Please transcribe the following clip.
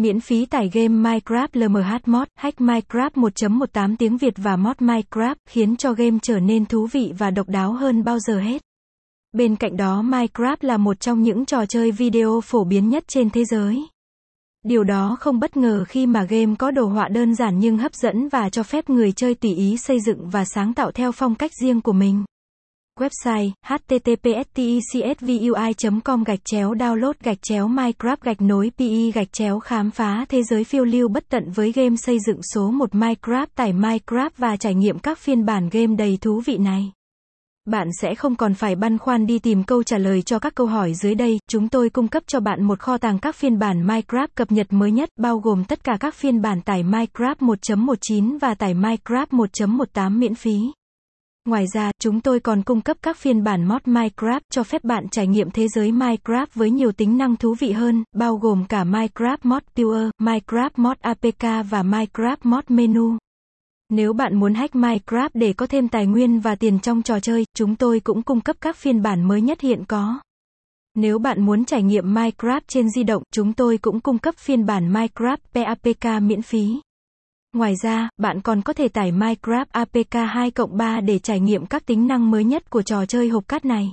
Miễn phí tải game Minecraft LMH Mod, hack Minecraft 1.18 tiếng Việt và mod Minecraft, khiến cho game trở nên thú vị và độc đáo hơn bao giờ hết. Bên cạnh đó Minecraft là một trong những trò chơi video phổ biến nhất trên thế giới. Điều đó không bất ngờ khi mà game có đồ họa đơn giản nhưng hấp dẫn và cho phép người chơi tùy ý xây dựng và sáng tạo theo phong cách riêng của mình. Website https com gạch chéo download gạch chéo minecraft gạch nối pi gạch chéo khám phá thế giới phiêu lưu bất tận với game xây dựng số 1 Minecraft tải Minecraft và trải nghiệm các phiên bản game đầy thú vị này. Bạn sẽ không còn phải băn khoăn đi tìm câu trả lời cho các câu hỏi dưới đây, chúng tôi cung cấp cho bạn một kho tàng các phiên bản Minecraft cập nhật mới nhất, bao gồm tất cả các phiên bản tải Minecraft 1.19 và tải Minecraft 1.18 miễn phí. Ngoài ra, chúng tôi còn cung cấp các phiên bản mod Minecraft cho phép bạn trải nghiệm thế giới Minecraft với nhiều tính năng thú vị hơn, bao gồm cả Minecraft Mod Viewer, Minecraft Mod APK và Minecraft Mod Menu. Nếu bạn muốn hack Minecraft để có thêm tài nguyên và tiền trong trò chơi, chúng tôi cũng cung cấp các phiên bản mới nhất hiện có. Nếu bạn muốn trải nghiệm Minecraft trên di động, chúng tôi cũng cung cấp phiên bản Minecraft PAPK miễn phí. Ngoài ra, bạn còn có thể tải Minecraft APK 2 cộng 3 để trải nghiệm các tính năng mới nhất của trò chơi hộp cát này.